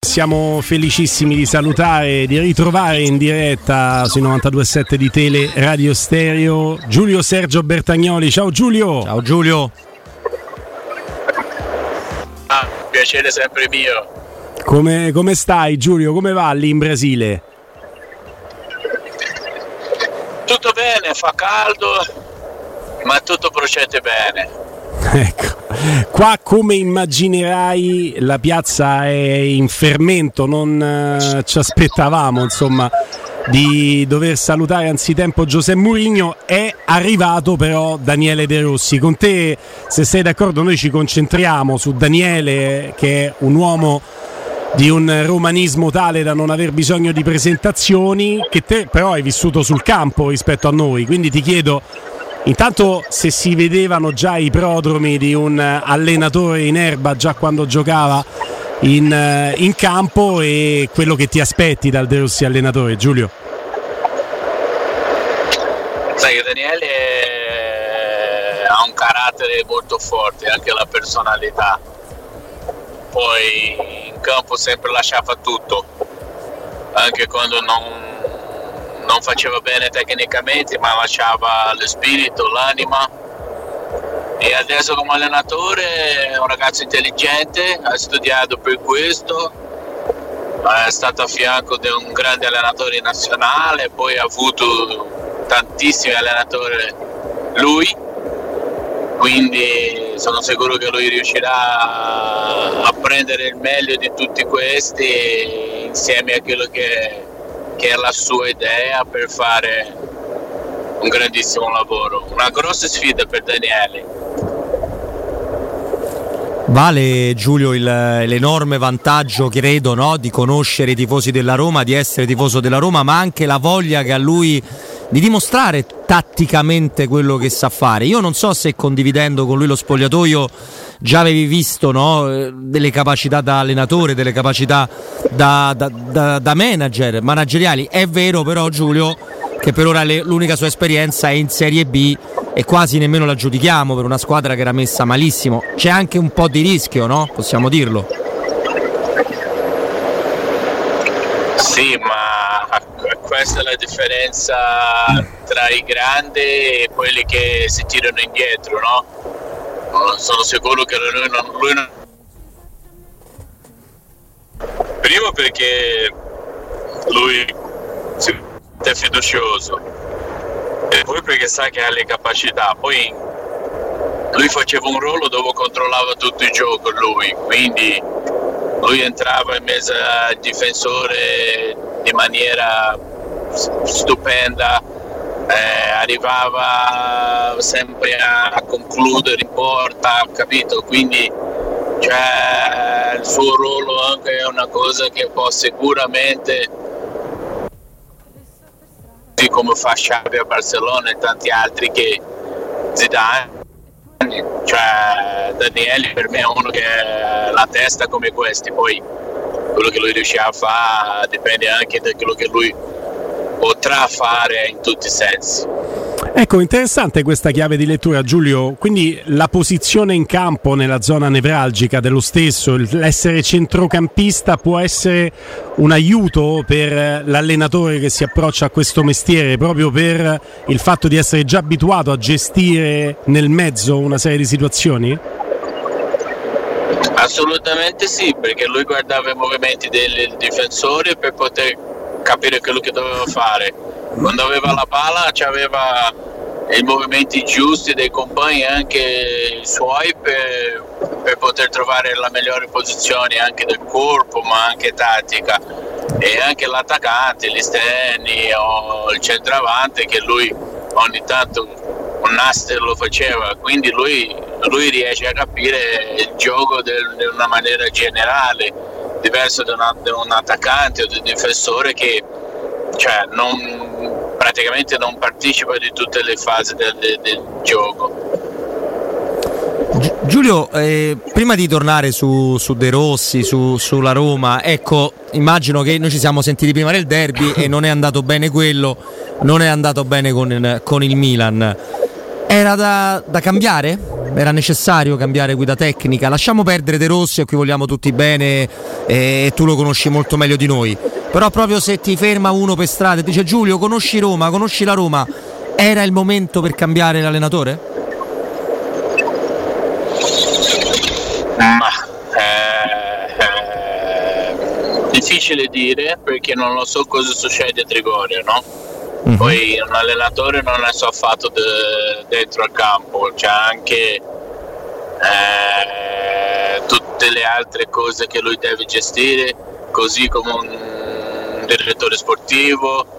Siamo felicissimi di salutare, di ritrovare in diretta sui 92.7 di Tele Radio Stereo Giulio Sergio Bertagnoli. Ciao Giulio! Ciao Giulio! Ah, piacere sempre mio. Come, come stai Giulio? Come va lì in Brasile? Tutto bene, fa caldo, ma tutto procede bene. Ecco, qua come immaginerai la piazza è in fermento, non eh, ci aspettavamo insomma di dover salutare anzitempo Giuseppe Murigno, è arrivato però Daniele De Rossi. Con te, se sei d'accordo, noi ci concentriamo su Daniele che è un uomo di un romanismo tale da non aver bisogno di presentazioni, che te però hai vissuto sul campo rispetto a noi, quindi ti chiedo Intanto se si vedevano già i prodromi di un allenatore in erba già quando giocava in, in campo e quello che ti aspetti dal De Rossi allenatore, Giulio. Sai che Daniele ha un carattere molto forte, anche la personalità. Poi in campo sempre lasciava tutto, anche quando non non faceva bene tecnicamente, ma lasciava lo spirito, l'anima. E adesso come allenatore è un ragazzo intelligente, ha studiato per questo, è stato a fianco di un grande allenatore nazionale, poi ha avuto tantissimi allenatori lui, quindi sono sicuro che lui riuscirà a prendere il meglio di tutti questi insieme a quello che che è la sua idea per fare un grandissimo lavoro. Una grossa sfida per Daniele. Vale Giulio il, l'enorme vantaggio, credo, no? di conoscere i tifosi della Roma, di essere tifoso della Roma, ma anche la voglia che ha lui di dimostrare tatticamente quello che sa fare. Io non so se condividendo con lui lo spogliatoio già avevi visto no? delle capacità da allenatore, delle capacità da, da, da, da, manager, manageriali. È vero però Giulio che per ora le, l'unica sua esperienza è in Serie B e quasi nemmeno la giudichiamo per una squadra che era messa malissimo. C'è anche un po' di rischio, no? Possiamo dirlo. Sì, ma questa è la differenza tra i grandi e quelli che si tirano indietro, no? Sono sicuro che lui non, lui non... Primo perché lui è fiducioso e poi perché sa che ha le capacità. Poi lui faceva un ruolo dove controllava tutto il gioco lui, quindi lui entrava in mezzo al difensore di maniera stupenda eh, arrivava sempre a concludere in porta, capito? Quindi cioè, il suo ruolo anche è una cosa che può sicuramente come fa Xavi a Barcellona e tanti altri che Zidane cioè Daniele per me è uno che ha la testa come questi poi quello che lui riuscirà a fare dipende anche da quello che lui potrà fare in tutti i sensi. Ecco, interessante questa chiave di lettura Giulio, quindi la posizione in campo nella zona nevralgica dello stesso, l'essere centrocampista può essere un aiuto per l'allenatore che si approccia a questo mestiere, proprio per il fatto di essere già abituato a gestire nel mezzo una serie di situazioni? Assolutamente sì, perché lui guardava i movimenti dei difensori per poter capire quello che doveva fare. Quando aveva la palla aveva i movimenti giusti dei compagni anche i suoi per, per, poter trovare la migliore posizione anche del corpo ma anche tattica. E anche l'attaccante, l'esterni o il centravanti che lui ogni tanto un master lo faceva. Quindi lui, lui riesce a capire il gioco in una maniera generale diverso da, un attaccante o di un difensore che cioè, non, praticamente non partecipa di tutte le fasi del, del, del gioco. Giulio, eh, prima di tornare su, su De Rossi, su, sulla Roma, ecco, immagino che noi ci siamo sentiti prima del derby e non è andato bene quello, non è andato bene con, con il Milan. Era da, da, cambiare? Era necessario cambiare guida tecnica? Lasciamo perdere De Rossi, a cui vogliamo tutti bene e tu lo conosci molto meglio di noi. Però proprio se ti ferma uno per strada e dice Giulio conosci Roma, conosci la Roma, era il momento per cambiare l'allenatore? Ma eh, eh, difficile dire perché non lo so cosa succede a Trigoria, no? Mm-hmm. Poi un allenatore non è solo de- dentro al campo, c'è anche eh, tutte le altre cose che lui deve gestire, così come un direttore sportivo.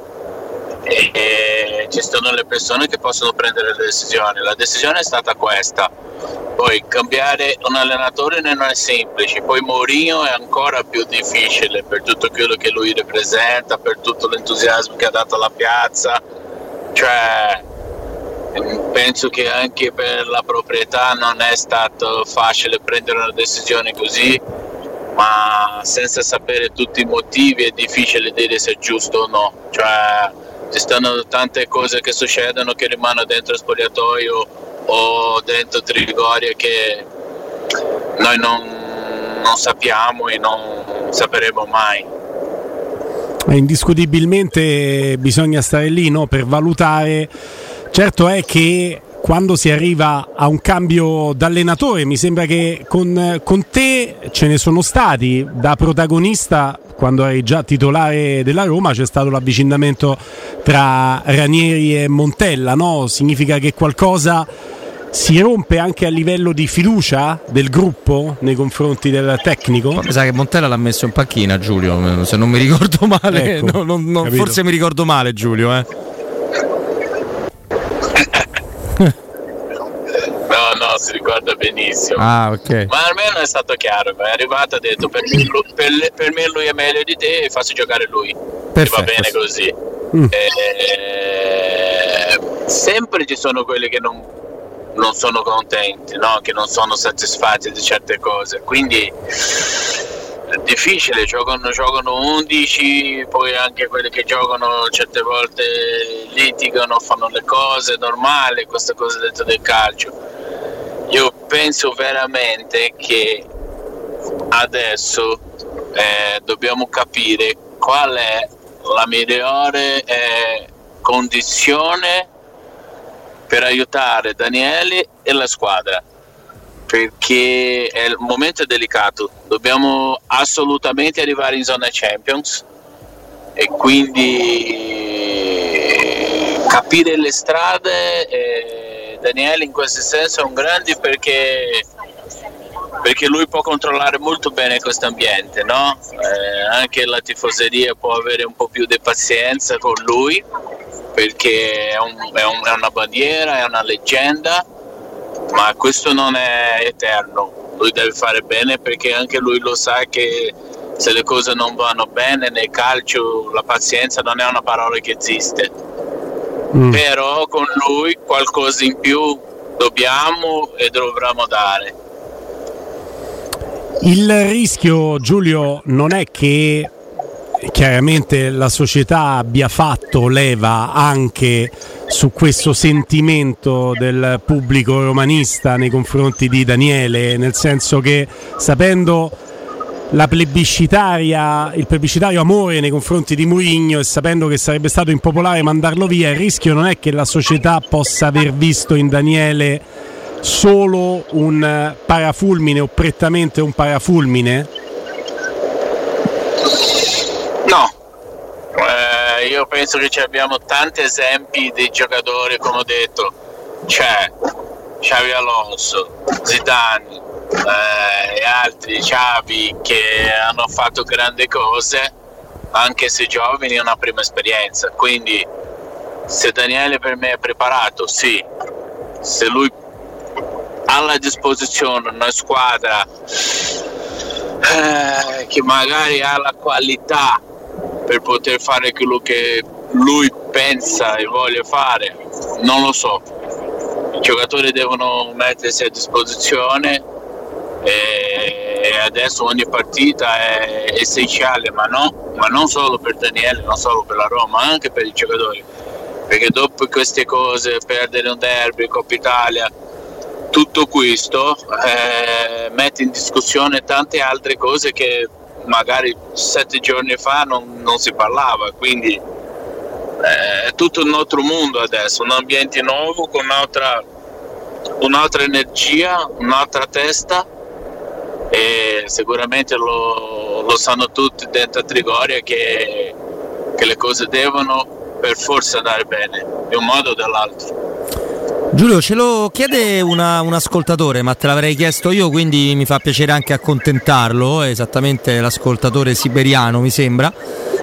E, e ci sono le persone che possono prendere le decisioni. La decisione è stata questa poi cambiare un allenatore non è semplice, poi Mourinho è ancora più difficile per tutto quello che lui rappresenta, per tutto l'entusiasmo che ha dato alla piazza. Cioè, penso che anche per la proprietà non è stato facile prendere una decisione così, ma senza sapere tutti i motivi è difficile dire se è giusto o no. Cioè, ci stanno tante cose che succedono che rimangono dentro il spogliatoio o dentro Trigoria che noi non, non sappiamo e non sapremo mai. Indiscutibilmente bisogna stare lì no, per valutare. Certo è che quando si arriva a un cambio d'allenatore, mi sembra che con, con, te ce ne sono stati da protagonista. Quando eri già titolare della Roma c'è stato l'avvicinamento tra Ranieri e Montella, no? Significa che qualcosa si rompe anche a livello di fiducia del gruppo nei confronti del tecnico? Mi sa che Montella l'ha messo in panchina Giulio, se non mi ricordo male, ecco, no, no, no, forse mi ricordo male Giulio. Eh. No, no, si ricorda benissimo. Ah, ok. Ma almeno è stato chiaro. È arrivato e ha detto: per me, per, per me, lui è meglio di te e faccio giocare lui. Perfetto. va bene così. Mm. Eh, sempre ci sono quelli che non non sono contenti, no? che non sono soddisfatti di certe cose. Quindi è difficile, giocano, giocano 11, poi anche quelli che giocano certe volte litigano, fanno le cose normali, queste cose dentro del calcio. Io penso veramente che adesso eh, dobbiamo capire qual è la migliore eh, condizione per aiutare Daniele e la squadra perché è il momento delicato dobbiamo assolutamente arrivare in zona Champions e quindi capire le strade Daniele in questo senso è un grande perché perché lui può controllare molto bene questo ambiente, no? eh, anche la tifoseria può avere un po' più di pazienza con lui perché è, un, è, un, è una bandiera, è una leggenda, ma questo non è eterno. Lui deve fare bene perché anche lui lo sa che se le cose non vanno bene nel calcio la pazienza non è una parola che esiste. Mm. Però con lui qualcosa in più dobbiamo e dovremmo dare. Il rischio, Giulio, non è che chiaramente la società abbia fatto leva anche su questo sentimento del pubblico romanista nei confronti di Daniele, nel senso che sapendo la plebiscitaria, il plebiscitario amore nei confronti di Mourinho e sapendo che sarebbe stato impopolare mandarlo via, il rischio non è che la società possa aver visto in Daniele solo un parafulmine o prettamente un parafulmine? No, eh, io penso che abbiamo tanti esempi di giocatori, come ho detto, c'è Xavi Alonso, Zidane, eh, e altri. Xavi che hanno fatto grandi cose anche se giovani è una prima esperienza. Quindi se Daniele per me è preparato sì. Se lui ha a disposizione una squadra eh, che magari ha la qualità per poter fare quello che lui pensa e vuole fare non lo so i giocatori devono mettersi a disposizione e adesso ogni partita è essenziale, ma, no, ma non solo per Daniele, non solo per la Roma, ma anche per i giocatori. Perché dopo queste cose, perdere un derby, Coppa Italia, tutto questo eh, mette in discussione tante altre cose che magari sette giorni fa non, non si parlava. Quindi eh, è tutto un altro mondo adesso, un ambiente nuovo con un'altra, un'altra energia, un'altra testa e sicuramente lo, lo sanno tutti dentro a Trigoria che, che, le cose devono per forza andare bene, di un modo o dall'altro. Giulio, ce lo chiede una, un ascoltatore, ma te l'avrei chiesto io, quindi mi fa piacere anche accontentarlo, esattamente l'ascoltatore siberiano mi sembra,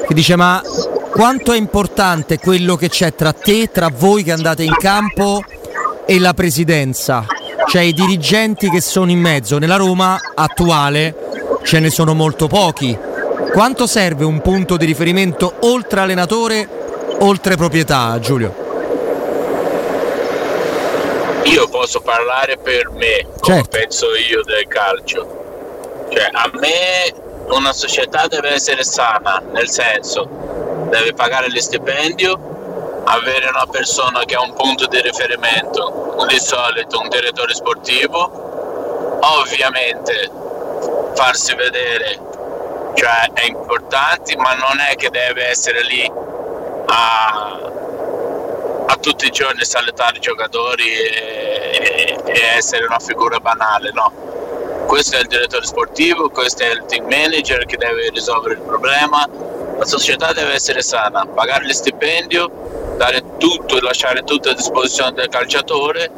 che dice ma quanto è importante quello che c'è tra te, tra voi che andate in campo e la presidenza? cioè i dirigenti che sono in mezzo. Nella Roma attuale ce ne sono molto pochi. Quanto serve un punto di riferimento oltre allenatore, oltre proprietà, Giulio? Io posso parlare per me, come certo. penso io del calcio. Cioè, a me una società deve essere sana, nel senso, deve pagare lo stipendio, avere una persona che ha un punto di riferimento, di solito un direttore sportivo, ovviamente farsi vedere, cioè è importante, ma non è che deve essere lì a, a tutti i giorni salutare i giocatori e, e, essere una figura banale, no. Questo è il direttore sportivo, questo è il team manager che deve risolvere il problema. La società deve essere sana, pagare lo stipendio dare tutto e lasciare tutto a disposizione del calciatore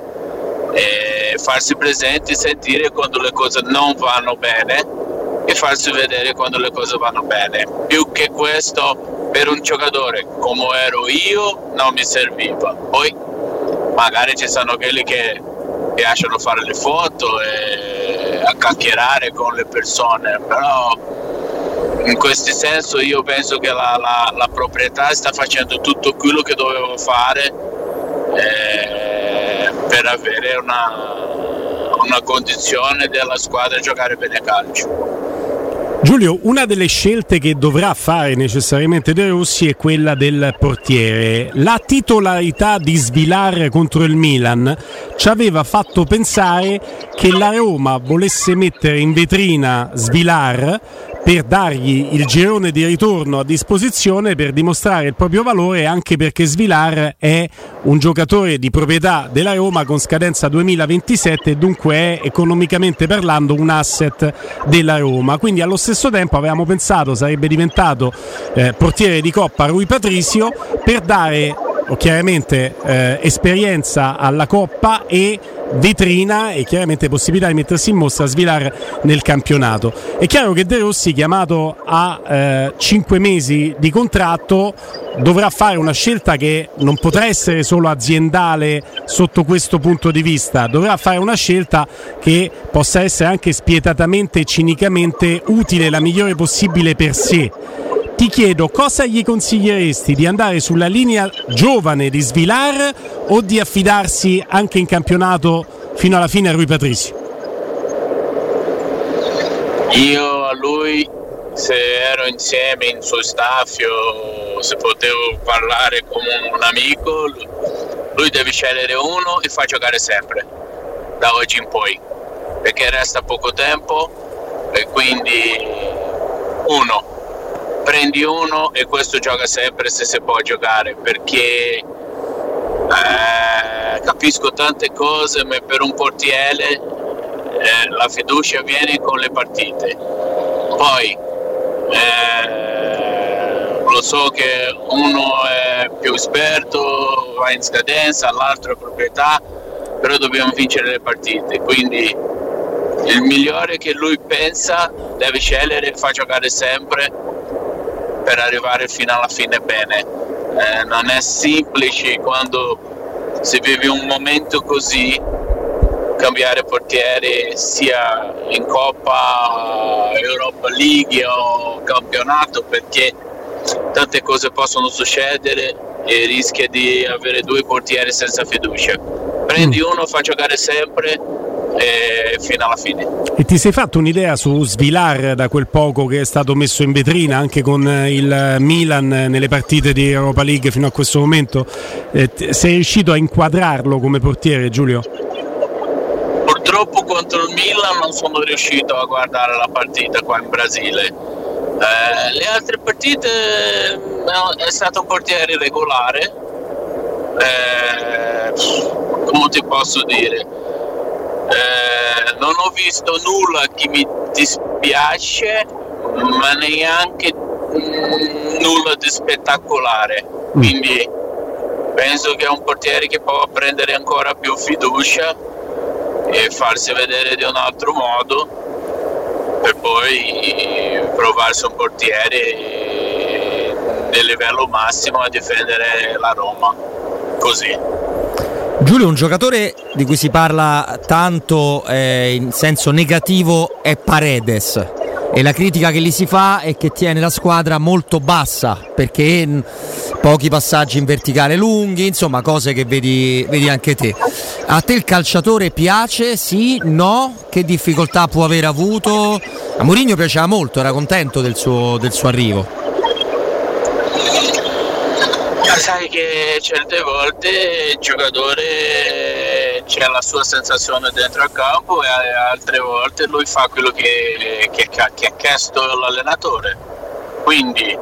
e farsi presenti, sentire quando le cose non vanno bene e farsi vedere quando le cose vanno bene. Più che questo per un giocatore come ero io non mi serviva. Poi magari ci sono quelli che piacciono fare le foto e a chiacchierare con le persone, però in questo senso io penso che la, la, la proprietà sta facendo tutto quello che doveva fare eh, per avere una, una condizione della squadra a giocare bene a calcio. Giulio, una delle scelte che dovrà fare necessariamente De Rossi è quella del portiere. La titolarità di Svilar contro il Milan ci aveva fatto pensare che la Roma volesse mettere in vetrina Svilar per dargli il girone di ritorno a disposizione per dimostrare il proprio valore anche perché Svilar è un giocatore di proprietà della Roma con scadenza 2027 e dunque è economicamente parlando un asset della Roma. Quindi allo stesso tempo avevamo pensato sarebbe diventato eh, portiere di Coppa Rui Patricio per dare chiaramente eh, esperienza alla Coppa e vetrina e chiaramente possibilità di mettersi in mostra a svilar nel campionato. È chiaro che De Rossi, chiamato a eh, 5 mesi di contratto, dovrà fare una scelta che non potrà essere solo aziendale sotto questo punto di vista, dovrà fare una scelta che possa essere anche spietatamente e cinicamente utile, la migliore possibile per sé ti chiedo cosa gli consiglieresti di andare sulla linea giovane di Svilar o di affidarsi anche in campionato fino alla fine a Rui Patricio? Io a lui se ero insieme in suo staffio, se potevo parlare come un amico, lui deve scegliere uno e fa giocare sempre, da oggi in poi, perché resta poco tempo e quindi uno. Prendi uno e questo gioca sempre se si può giocare perché eh, capisco tante cose, ma per un portiere eh, la fiducia viene con le partite. Poi eh, lo so che uno è più esperto, va in scadenza, l'altro è proprietà, però dobbiamo vincere le partite. Quindi il migliore che lui pensa deve scegliere e fa giocare sempre per arrivare fino alla fine bene eh, non è semplice quando si vive un momento così cambiare portiere sia in Coppa Europa League o campionato perché tante cose possono succedere e rischia di avere due portieri senza fiducia. Prendi mm. uno, fa giocare sempre e fino alla fine. E ti sei fatto un'idea su Svilar da quel poco che è stato messo in vetrina anche con il Milan nelle partite di Europa League fino a questo momento? Eh, sei riuscito a inquadrarlo come portiere Giulio? Purtroppo contro il Milan non sono riuscito a guardare la partita qua in Brasile. Eh, le altre partite eh, è stato un portiere regolare. Eh, come ti posso dire? Eh, non ho visto nulla che mi dispiace, ma neanche mm, nulla di spettacolare. Mm. Quindi penso che è un portiere che può prendere ancora più fiducia e farsi vedere di un altro modo per poi provarsi un portiere del livello massimo a difendere la Roma. Così. Giulio, un giocatore di cui si parla tanto eh, in senso negativo è Paredes e la critica che gli si fa è che tiene la squadra molto bassa perché pochi passaggi in verticale lunghi, insomma cose che vedi, vedi anche te. A te il calciatore piace? Sì? No? Che difficoltà può aver avuto? A Mourinho piaceva molto, era contento del suo, del suo arrivo sai che certe volte il giocatore c'è la sua sensazione dentro al campo e altre volte lui fa quello che, che, che ha chiesto l'allenatore. Quindi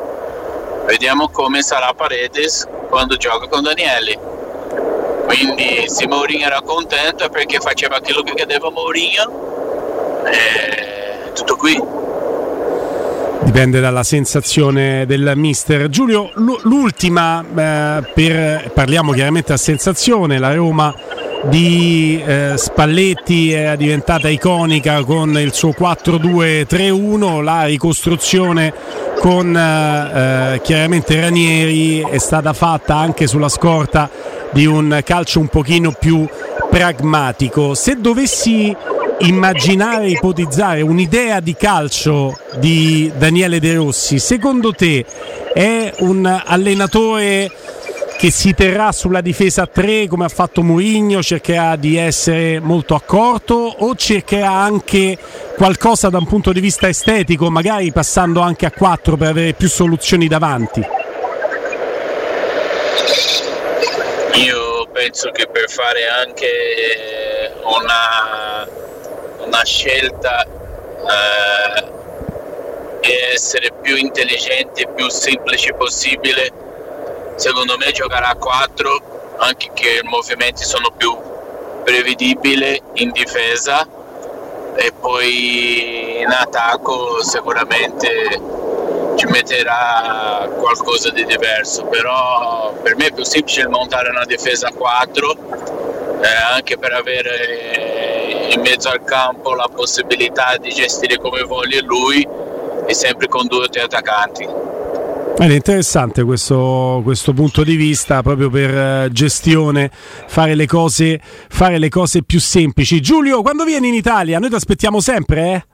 vediamo come sarà Paredes quando gioca con Danieli. Quindi se Mourinho era contento è perché faceva quello che chiedeva Mourinho e tutto qui. Dipende dalla sensazione del mister. Giulio, l'ultima, eh, per, parliamo chiaramente a sensazione, la Roma di eh, Spalletti è diventata iconica con il suo 4-2-3-1, la ricostruzione con eh, eh, chiaramente Ranieri è stata fatta anche sulla scorta di un calcio un pochino più pragmatico. Se dovessi immaginare, ipotizzare un'idea di calcio di Daniele De Rossi, secondo te è un allenatore che si terrà sulla difesa a 3 come ha fatto Mourinho, cercherà di essere molto accorto o cercherà anche qualcosa da un punto di vista estetico, magari passando anche a 4 per avere più soluzioni davanti? Io penso che per fare anche una una scelta eh, di essere più intelligente e più semplice possibile. Secondo me giocherà a 4, anche che i movimenti sono più prevedibili in difesa e poi in attacco sicuramente ci metterà qualcosa di diverso, però per me è più semplice montare una difesa a 4 eh, anche per avere in mezzo al campo la possibilità di gestire come voglia lui e sempre con due o tre attaccanti. È interessante questo, questo, punto di vista proprio per eh, gestione, fare le, cose, fare le cose più semplici. Giulio, quando vieni in Italia? Noi ti aspettiamo sempre, eh?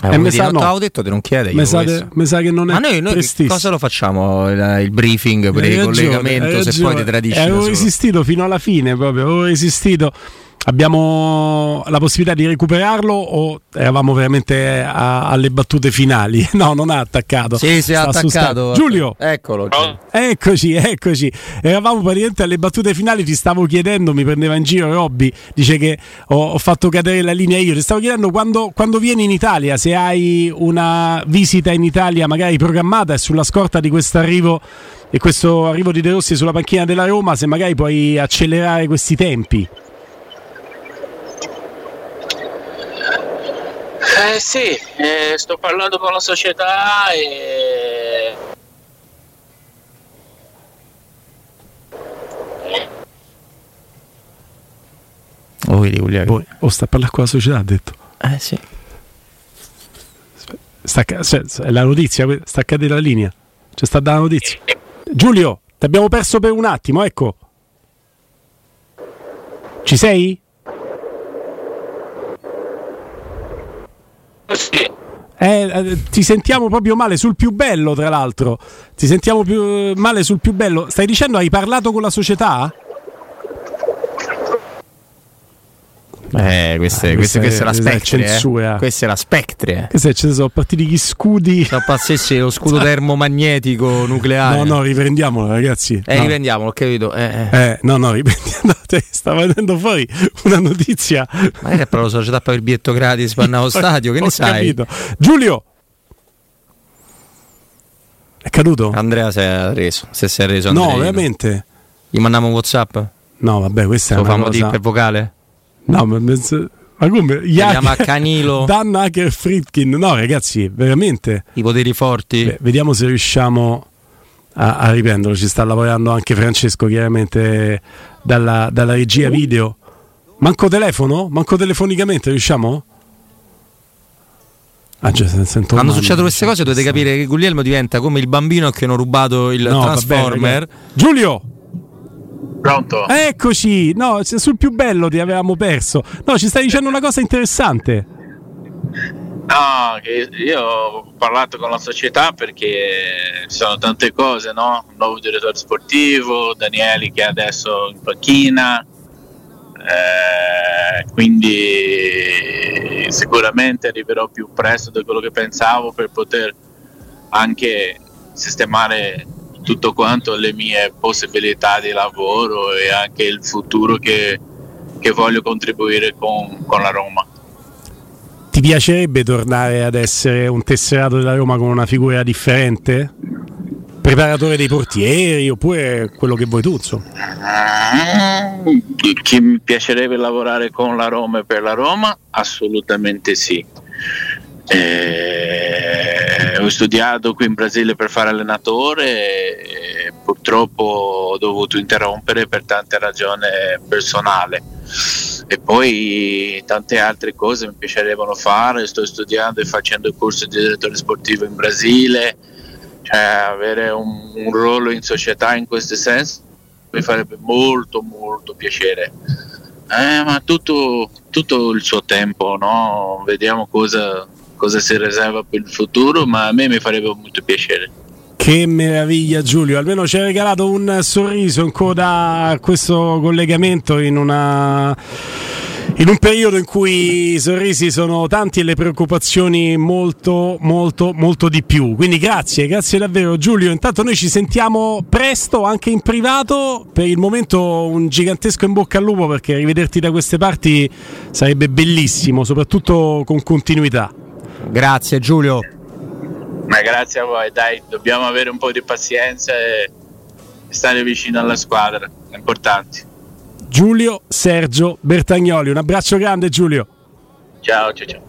Eh, eh, sa, no. Avevo detto di non chiedere. Mi sa, sa, che non è Ma noi, noi cosa lo facciamo? Il, il briefing per il collegamento se poi ti tradisci. Avevo resistito fino alla fine proprio, avevo resistito abbiamo la possibilità di recuperarlo o eravamo veramente a, alle battute finali? No, non ha attaccato. Sì, si è attaccato. Giulio. Eccolo. Eccoci, eccoci. Eravamo praticamente alle battute finali, ti stavo chiedendo, mi prendeva in giro Robby, dice che ho, ho fatto cadere la linea io, ti stavo chiedendo quando, quando vieni in Italia, se hai una visita in Italia magari programmata e sulla scorta di questo arrivo e questo arrivo di De Rossi sulla panchina della Roma, se magari puoi accelerare questi tempi. Eh sì, eh, sto parlando con la società e... Oh, vedi, Giulia. Poi, oh, sta a parlare con la società, ha detto. Eh sì. Sta, cioè, è la notizia, sta a cadere la linea. C'è sta dando la notizia. Giulio, ti abbiamo perso per un attimo, ecco. Ci sei? Sì. Eh, eh, ti sentiamo proprio male sul più bello, tra l'altro. Ti sentiamo più male sul più bello. Stai dicendo hai parlato con la società? Eh, queste, Ah, queste, questa questa è la è- Spectre. censura. Eh. Questa è la Spectre. Che se ci sono partiti gli scudi. Sono pazzeschi lo scudo termomagnetico nucleare. No, no, riprendiamolo, ragazzi. Eh, no. riprendiamolo, ho capito. Eh, eh. Eh, no, no, riprendiamo. No, te- stava venendo fuori una notizia. Magari è proprio la società per il biglietto gratis per andare allo stadio, che ne sai? capito. Giulio! È caduto? Andrea si è reso. Se si è reso no, Andreino. veramente? Gli mandiamo un WhatsApp? No, vabbè, questa è Lo una famo cosa... di per vocale? No, ma, ma come? Chiama hacker- Canilo. Dan Hacker Fritkin. No, ragazzi, veramente. I poteri forti? Beh, vediamo se riusciamo a, a riprenderlo. Ci sta lavorando anche Francesco, chiaramente dalla, dalla regia video. Manco telefono? Manco telefonicamente riusciamo? Ah, già, sento Quando male, succedono queste cose dovete capire che Guglielmo diventa come il bambino che hanno rubato il No, vabbè, Transformer. ragazzi. Giulio! Pronto? Eccoci! No, sul più bello ti avevamo perso. No, ci stai dicendo una cosa interessante. No, io ho parlato con la società perché ci sono tante cose, no? Un nuovo direttore sportivo, Danieli che è adesso in panchina, eh, quindi sicuramente arriverò più presto di quello che pensavo per poter anche sistemare tutto quanto le mie possibilità di lavoro e anche il futuro che, che voglio contribuire con, con la Roma. Ti piacerebbe tornare ad essere un tesserato della Roma con una figura differente? Preparatore dei portieri oppure quello che vuoi tu, insomma. Mm, Che mi piacerebbe lavorare con la Roma e per la Roma? Assolutamente sì. Eh, ho studiato qui in Brasile per fare allenatore e purtroppo ho dovuto interrompere per tante ragioni personali e poi tante altre cose mi piacerebbero fare, sto studiando e facendo il corso di direttore sportivo in Brasile, cioè avere un, un ruolo in società in questo senso mi farebbe molto molto piacere. Eh, ma tutto, tutto il suo tempo, no? Vediamo cosa, cosa si riserva per il futuro, ma a me mi farebbe molto piacere. Che meraviglia Giulio, almeno ci hai regalato un sorriso in coda a questo collegamento in una in un periodo in cui i sorrisi sono tanti e le preoccupazioni molto molto molto di più. Quindi grazie, grazie davvero Giulio. Intanto noi ci sentiamo presto anche in privato. Per il momento un gigantesco in bocca al lupo perché rivederti da queste parti sarebbe bellissimo, soprattutto con continuità. Grazie Giulio. Ma grazie a voi, dai, dobbiamo avere un po' di pazienza e stare vicino alla squadra, è importante. Giulio Sergio Bertagnoli, un abbraccio grande Giulio. Ciao, ciao, ciao.